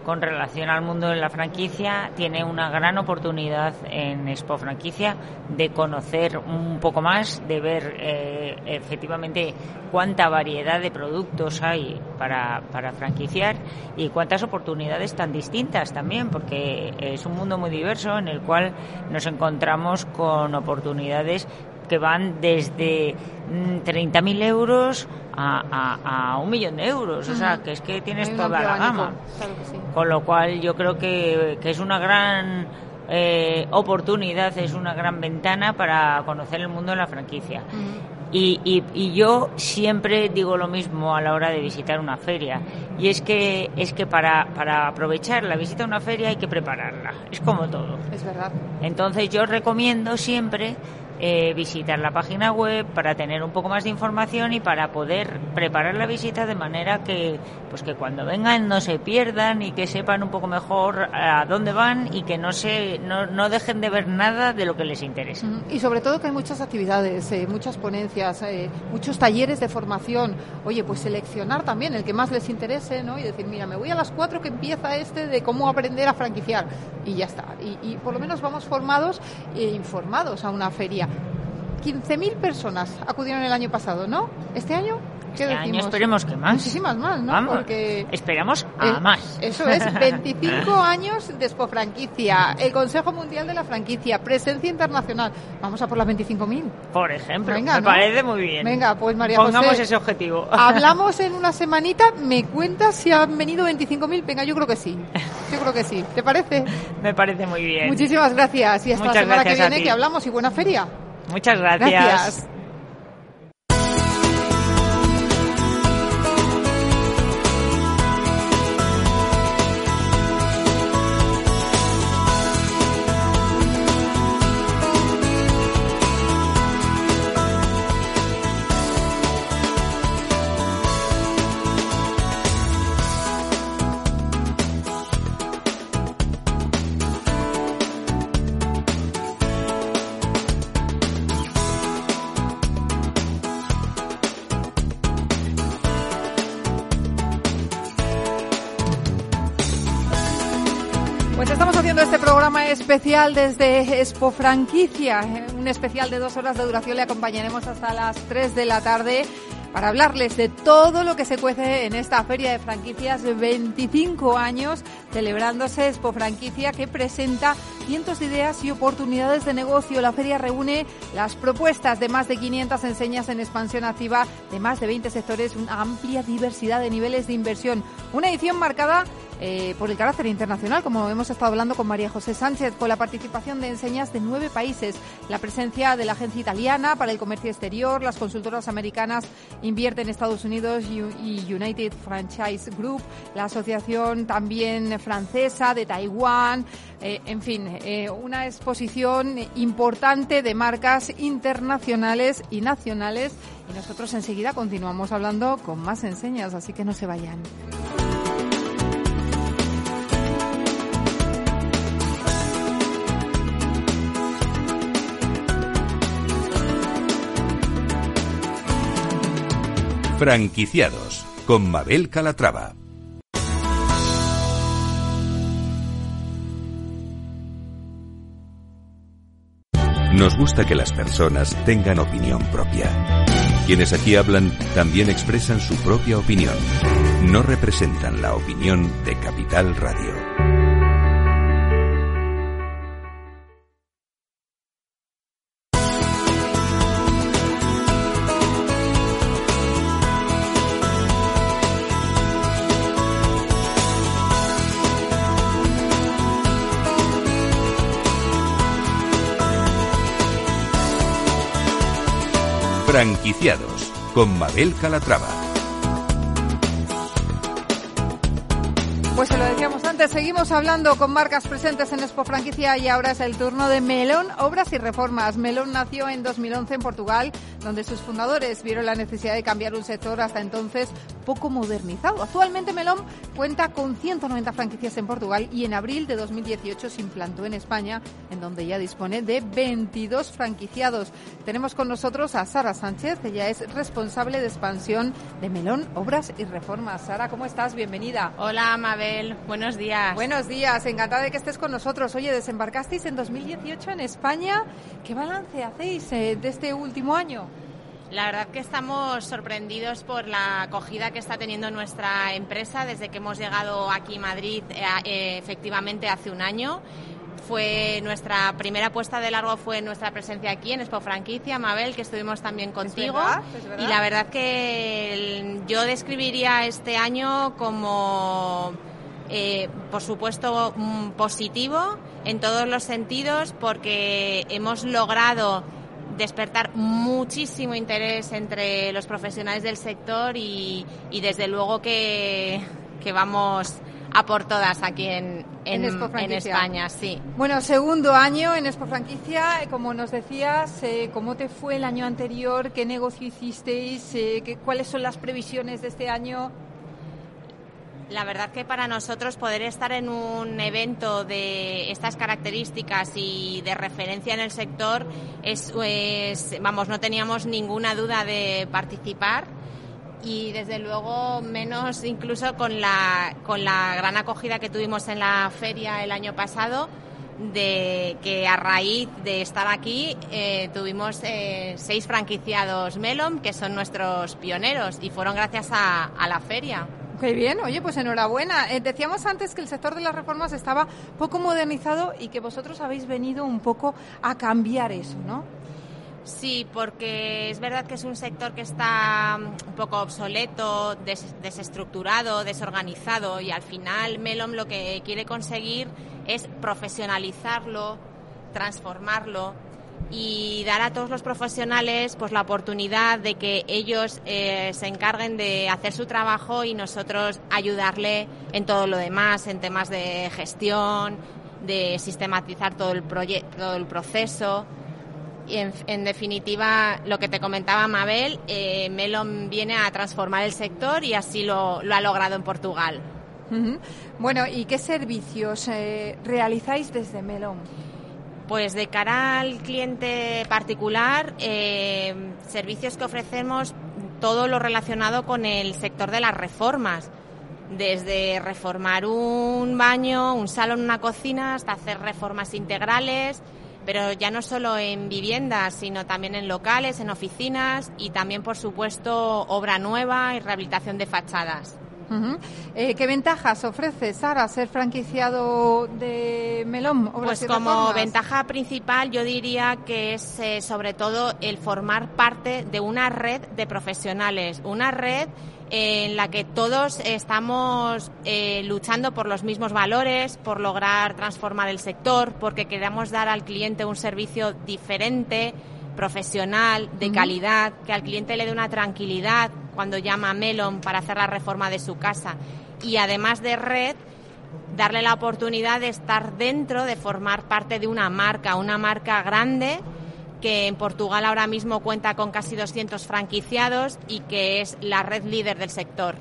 con relación al mundo de la franquicia tiene una gran oportunidad en Expo Franquicia de conocer un poco más, de ver eh, efectivamente cuánta variedad de productos hay para, para franquiciar y cuántas oportunidades tan distintas también, porque es un mundo muy diverso en el cual nos encontramos con oportunidades que van desde 30.000 mm, euros a, un millón de euros. O sea, que es que tienes toda la gama. Con lo cual yo creo que, es una gran eh, oportunidad, es una gran ventana para conocer el mundo de la franquicia. Y, y, yo siempre digo lo mismo a la hora de visitar una feria y es que es que para, para aprovechar la visita a una feria hay que prepararla es como todo es verdad entonces yo recomiendo siempre eh, visitar la página web para tener un poco más de información y para poder preparar la visita de manera que pues que cuando vengan no se pierdan y que sepan un poco mejor a dónde van y que no se no, no dejen de ver nada de lo que les interesa. Y sobre todo que hay muchas actividades eh, muchas ponencias eh, muchos talleres de formación. Oye pues seleccionar también el que más les interese no y decir mira me voy a las cuatro que empieza este de cómo aprender a franquiciar y ya está. Y, y por lo menos vamos formados e informados a una feria 15.000 personas acudieron el año pasado, ¿no? ¿Este año? ¿Qué este año esperemos que más. Muchísimas más, ¿no? Porque esperamos a más. Eso es, *laughs* 25 años de Expo Franquicia, el Consejo Mundial de la Franquicia, presencia internacional. Vamos a por las 25.000. Por ejemplo, Venga, me parece muy bien. Venga, pues María Pongamos ese objetivo. Hablamos en una *laughs* semanita, me cuentas si han venido 25.000. Venga, yo creo que sí. Yo creo que sí. ¿Te parece? me parece muy bien. Muchísimas gracias. Y esta semana que viene que hablamos y buena feria. Muchas gracias. Especial desde Expo Franquicia, un especial de dos horas de duración. Le acompañaremos hasta las 3 de la tarde para hablarles de todo lo que se cuece en esta feria de franquicias de 25 años, celebrándose Expo Franquicia, que presenta cientos de ideas y oportunidades de negocio. La feria reúne las propuestas de más de 500 enseñas en expansión activa de más de 20 sectores, una amplia diversidad de niveles de inversión. Una edición marcada eh, por el carácter internacional, como hemos estado hablando con María José Sánchez, con la participación de enseñas de nueve países, la presencia de la agencia italiana para el comercio exterior, las consultoras americanas invierten en Estados Unidos y United Franchise Group, la asociación también francesa de Taiwán, eh, en fin, eh, una exposición importante de marcas internacionales y nacionales y nosotros enseguida continuamos hablando con más enseñas, así que no se vayan. Franquiciados con Mabel Calatrava. Nos gusta que las personas tengan opinión propia. Quienes aquí hablan también expresan su propia opinión. No representan la opinión de Capital Radio. Franquiciados con Mabel Calatrava. Pues se lo decíamos antes, seguimos hablando con marcas presentes en Expo Franquicia y ahora es el turno de Melón Obras y Reformas. Melón nació en 2011 en Portugal, donde sus fundadores vieron la necesidad de cambiar un sector hasta entonces poco modernizado. Actualmente Melón cuenta con 190 franquicias en Portugal y en abril de 2018 se implantó en España, en donde ya dispone de 22 franquiciados. Tenemos con nosotros a Sara Sánchez, ella es responsable de expansión de Melón Obras y Reformas. Sara, ¿cómo estás? Bienvenida. Hola, Mabel buenos días. Buenos días, encantada de que estés con nosotros. Oye, desembarcasteis en 2018 en España. ¿Qué balance hacéis eh, de este último año? La verdad que estamos sorprendidos por la acogida que está teniendo nuestra empresa desde que hemos llegado aquí a Madrid eh, eh, efectivamente hace un año. Fue nuestra primera puesta de largo fue nuestra presencia aquí en Expo Franquicia, Mabel, que estuvimos también contigo. Y la verdad que yo describiría este año como eh, por supuesto, mm, positivo en todos los sentidos porque hemos logrado despertar muchísimo interés entre los profesionales del sector y, desde luego que, vamos a por todas aquí en, en, España, sí. Bueno, segundo año en Expo Franquicia, como nos decías, eh, ¿cómo te fue el año anterior? ¿Qué negocio hicisteis? Eh, ¿qué, ¿Cuáles son las previsiones de este año? La verdad que para nosotros poder estar en un evento de estas características y de referencia en el sector es, vamos, no teníamos ninguna duda de participar y desde luego menos incluso con la, con la gran acogida que tuvimos en la feria el año pasado de que a raíz de estar aquí eh, tuvimos eh, seis franquiciados Melon que son nuestros pioneros y fueron gracias a la feria. Qué bien, oye, pues enhorabuena. Eh, decíamos antes que el sector de las reformas estaba poco modernizado y que vosotros habéis venido un poco a cambiar eso, ¿no? Sí, porque es verdad que es un sector que está mm, un poco obsoleto, desestructurado, desorganizado y al final Melom lo que quiere conseguir es profesionalizarlo, transformarlo y dar a todos los profesionales pues la oportunidad de que ellos eh, se encarguen de hacer su trabajo y nosotros ayudarle en todo lo demás, en temas de gestión, de sistematizar todo el proyecto, todo el proceso. Y en, definitiva, lo que te comentaba Mabel, eh, Melon viene a transformar el sector y así lo, ha logrado en Portugal. Bueno, ¿y qué servicios eh, realizáis desde Melon? Pues de cara al cliente particular, eh, servicios que ofrecemos todo lo relacionado con el sector de las reformas, desde reformar un baño, un salón, una cocina, hasta hacer reformas integrales, pero ya no solo en viviendas, sino también en locales, en oficinas y también, por supuesto, obra nueva y rehabilitación de fachadas. Eh, ¿Qué ventajas ofrece Sara ser franquiciado de Melón? pues como ventaja principal yo diría que es eh, sobre todo el formar parte de una red de profesionales, una red en la que todos estamos eh, luchando por los mismos valores, por lograr transformar el sector, porque queremos dar al cliente un servicio diferente, profesional, de calidad, que al cliente le dé una tranquilidad cuando llama a Melon para hacer la reforma de su casa. Y además de red, darle la oportunidad de estar dentro, de formar parte de una marca, una marca grande que en Portugal ahora mismo cuenta con casi 200 franquiciados y que es la red líder del sector.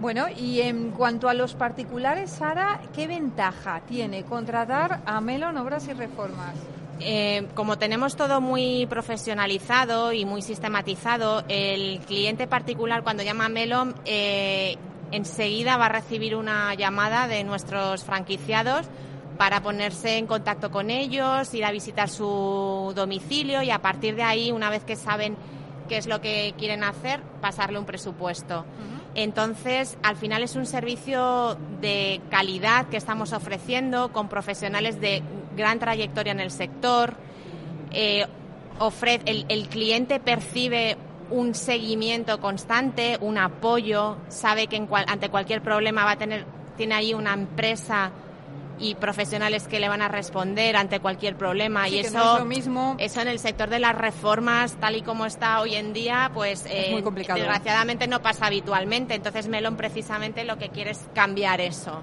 Bueno, y en cuanto a los particulares, Sara, ¿qué ventaja tiene contratar a Melon Obras y Reformas? Eh, como tenemos todo muy profesionalizado y muy sistematizado, el cliente particular cuando llama a Melon eh, enseguida va a recibir una llamada de nuestros franquiciados para ponerse en contacto con ellos, ir a visitar su domicilio y a partir de ahí, una vez que saben qué es lo que quieren hacer, pasarle un presupuesto. Entonces, al final es un servicio de calidad que estamos ofreciendo con profesionales de gran trayectoria en el sector. Eh, el, el cliente percibe un seguimiento constante, un apoyo, sabe que en ante cualquier problema va a tener, tiene ahí una empresa y profesionales que le van a responder ante cualquier problema y eso mismo. eso en el sector de las reformas tal y como está hoy en día pues eh, desgraciadamente no pasa habitualmente entonces Melon precisamente lo que quiere es cambiar eso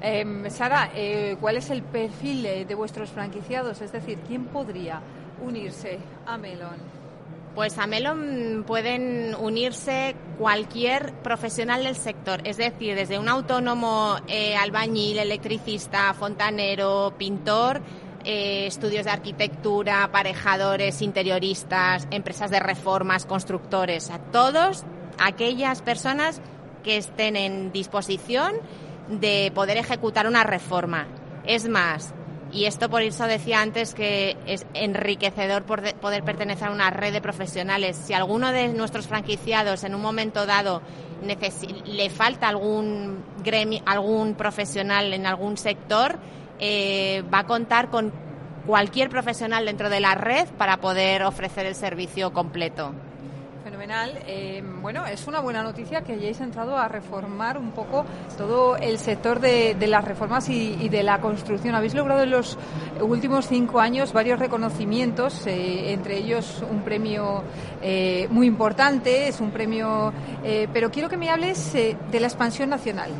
em, Sara eh, ¿cuál es el perfil de vuestros franquiciados? es decir ¿quién podría unirse a Melon? Pues a Melon pueden unirse cualquier profesional del sector, es decir, desde un autónomo, eh, albañil, electricista, fontanero, pintor, eh, estudios de arquitectura, aparejadores, interioristas, empresas de reformas, constructores, a todos aquellas personas que estén en disposición de poder ejecutar una reforma. Es más, y esto por eso decía antes que es enriquecedor poder pertenecer a una red de profesionales. Si alguno de nuestros franquiciados en un momento dado le falta algún gremio, algún profesional en algún sector, eh, va a contar con cualquier profesional dentro de la red para poder ofrecer el servicio completo. Eh, bueno, es una buena noticia que hayáis entrado a reformar un poco todo el sector de, las reformas y, de la construcción. Habéis logrado en los últimos cinco años varios reconocimientos, eh, entre ellos un premio eh, muy importante, es un premio, pero quiero que me hables de la expansión nacional.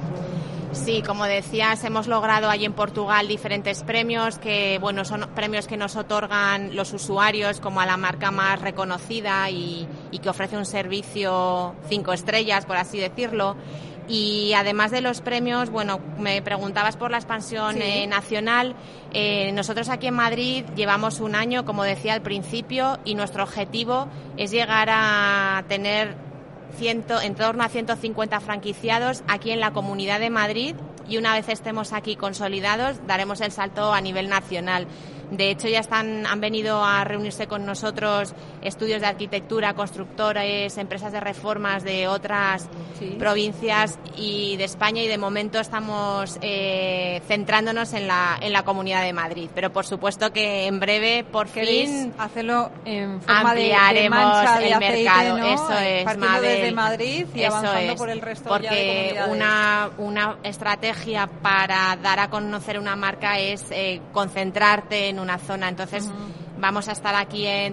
Sí, como decías, hemos logrado allí en Portugal diferentes premios que, bueno, son premios que nos otorgan los usuarios como a la marca más reconocida y, que ofrece un servicio cinco estrellas, por así decirlo. Y además de los premios, bueno, me preguntabas por la expansión eh, nacional. Eh, nosotros aquí en Madrid llevamos un año, como decía al principio, y nuestro objetivo es llegar a tener en torno a 150 franquiciados aquí en la Comunidad de Madrid y una vez estemos aquí consolidados daremos el salto a nivel nacional. De hecho, ya están, han venido a reunirse con nosotros estudios de arquitectura, constructores, empresas de reformas de otras provincias y de España y de momento estamos eh, centrándonos en la, en la Comunidad de Madrid. Pero por supuesto que en breve, por fin, hacerlo en forma ampliaremos de, el mercado. Eso es, Partiendo desde Madrid y avanzando por el resto porque una, una estrategia para dar a conocer una marca es eh, concentrarte en una zona. Entonces, vamos a estar aquí en,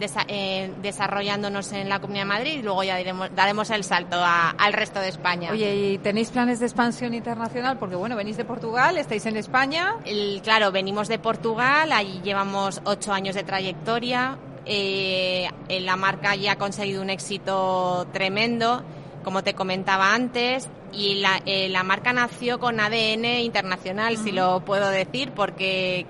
desarrollándonos en la Comunidad de Madrid y luego ya daremos el salto al resto de España. Oye, ¿y tenéis planes de expansión internacional? Porque, bueno, venís de Portugal, estáis en España. claro, venimos de Portugal, ahí llevamos ocho años de trayectoria. Eh, la marca ya ha conseguido un éxito tremendo, como te comentaba antes, y la, eh, la marca nació con ADN internacional, si lo puedo decir, porque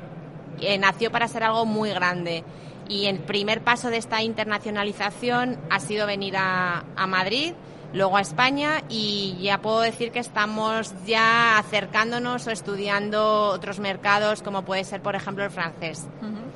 eh, nació para ser algo muy grande. Y el primer paso de esta internacionalización ha sido venir a, Madrid, luego a España y ya puedo decir que estamos ya acercándonos o estudiando otros mercados como puede ser por ejemplo el francés.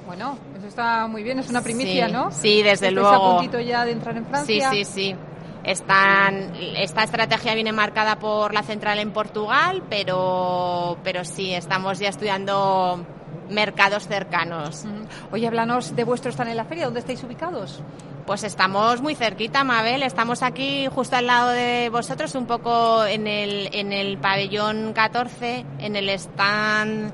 Bueno, eso está muy bien, es una primicia, ¿no? Sí, desde ¿Estáis luego. a puntito ya de entrar en Francia? Sí, sí, sí. Están, esta estrategia viene marcada por la central en Portugal, pero, pero sí, estamos ya estudiando mercados cercanos. Oye, háblanos de vuestro stand en la feria, ¿dónde estáis ubicados? Pues estamos muy cerquita, Mabel. Estamos aquí justo al lado de vosotros, un poco en el, en el pabellón 14, en el stand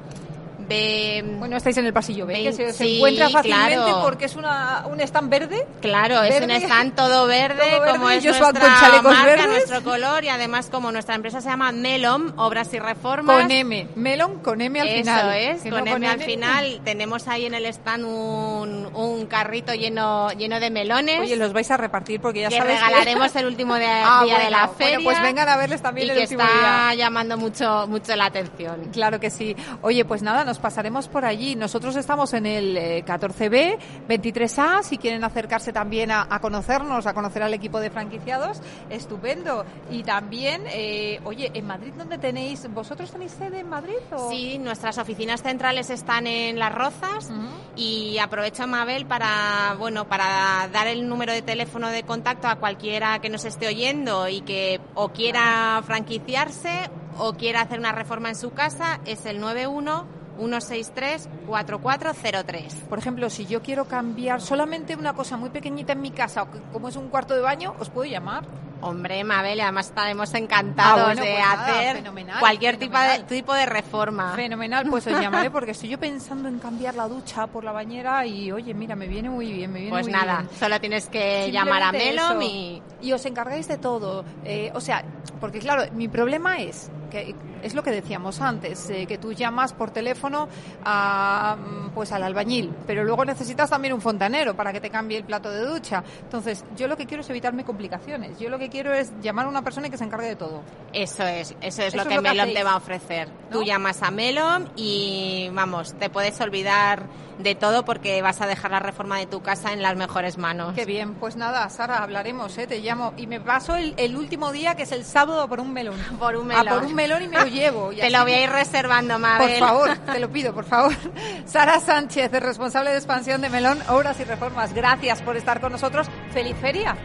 Bueno, estáis en el pasillo B, que se, se Sí, encuentra fácilmente claro. porque es una, un stand verde. Claro, es un Verde. stand todo verde, Todo verde, como es nuestra con chalecos marca, verdes. nuestro color y además como nuestra empresa se llama Melom, Obras y Reformas. Con M, melon con M al Eso final. es, que con no M al final. Tenemos ahí en el stand un, un carrito lleno, lleno de melones. Oye, los vais a repartir porque ya que sabes que- regalaremos el último de- *laughs* Ah, día de bueno, la bueno, feria. pues vengan a verles también y el que último está día. llamando mucho, mucho la atención. Claro que sí. Oye, pues nada, nos pasaremos por allí. Nosotros estamos en el eh, 14B, 23A. Si quieren acercarse también a, a conocernos, a conocer al equipo de franquiciados, estupendo. Y también, eh, oye, en Madrid, ¿dónde tenéis? ¿Vosotros tenéis sede en Madrid? O? Sí, nuestras oficinas centrales están en Las Rozas y aprovecho Mabel para bueno para dar el número de teléfono de contacto a cualquiera que nos esté oyendo y que o quiera franquiciarse o quiera hacer una reforma en su casa es el 91 163 4403. Por ejemplo, si yo quiero cambiar solamente una cosa muy pequeñita en mi casa, como es un cuarto de baño, ¿os puedo llamar? Hombre, Mabel, además estaremos encantados Ah, bueno, de pues nada, hacer fenomenal, cualquier tipo de, tipo de reforma. Fenomenal, pues os llamaré *laughs* porque estoy yo pensando en cambiar la ducha por la bañera y oye, mira, me viene muy bien, me viene Pues muy nada, bien. solo tienes que llamar a Melom y y os encargáis de todo. Eh, o sea, porque claro, mi problema es que es lo que decíamos antes, eh, que tú llamas por teléfono a, pues al albañil, pero luego necesitas también un fontanero para que te cambie el plato de ducha. Entonces, yo lo que quiero es evitarme complicaciones. Yo lo que quiero es llamar a una persona y que se encargue de todo. Eso es, eso es Eso lo es que lo que Melom hacéis, te va a ofrecer. ¿no? Tú llamas a Melom y vamos, te puedes olvidar de todo porque vas a dejar la reforma de tu casa en las mejores manos. Qué bien, pues nada, Sara, hablaremos, ¿eh? te llamo. Y me paso el, el último día, que es el sábado, por un melón. *laughs* Por un A melón. por un melón y me lo llevo. Te lo voy a ir reservando, Por Mabel. favor, te lo pido, por favor. *laughs* Sara Sánchez, responsable de expansión de Melón, Obras y Reformas. Gracias por estar con nosotros. ¡Feliz feria!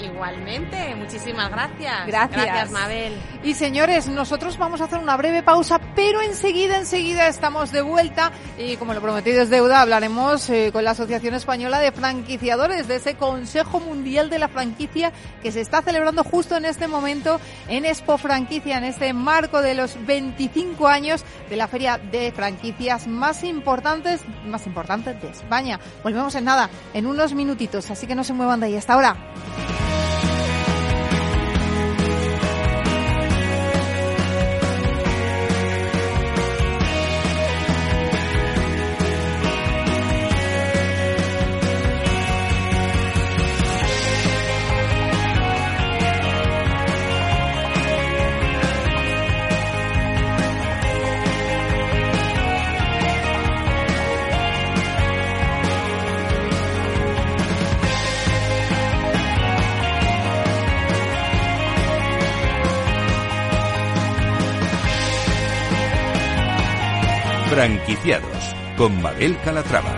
Igualmente, muchísimas gracias. Gracias. Gracias, Mabel. Y señores, nosotros vamos a hacer una breve pausa, pero enseguida, enseguida estamos de vuelta y como lo prometido es deuda, hablaremos eh, con la Asociación Española de Franquiciadores de ese Consejo Mundial de la Franquicia que se está celebrando justo en este momento en Expo Franquicia, en este marco de los 25 años de la feria de franquicias más importantes, más importantes de España. Volvemos en nada, en unos minutitos, así que no se muevan de ahí. Hasta ahora. Franquiciados con Mabel Calatrava.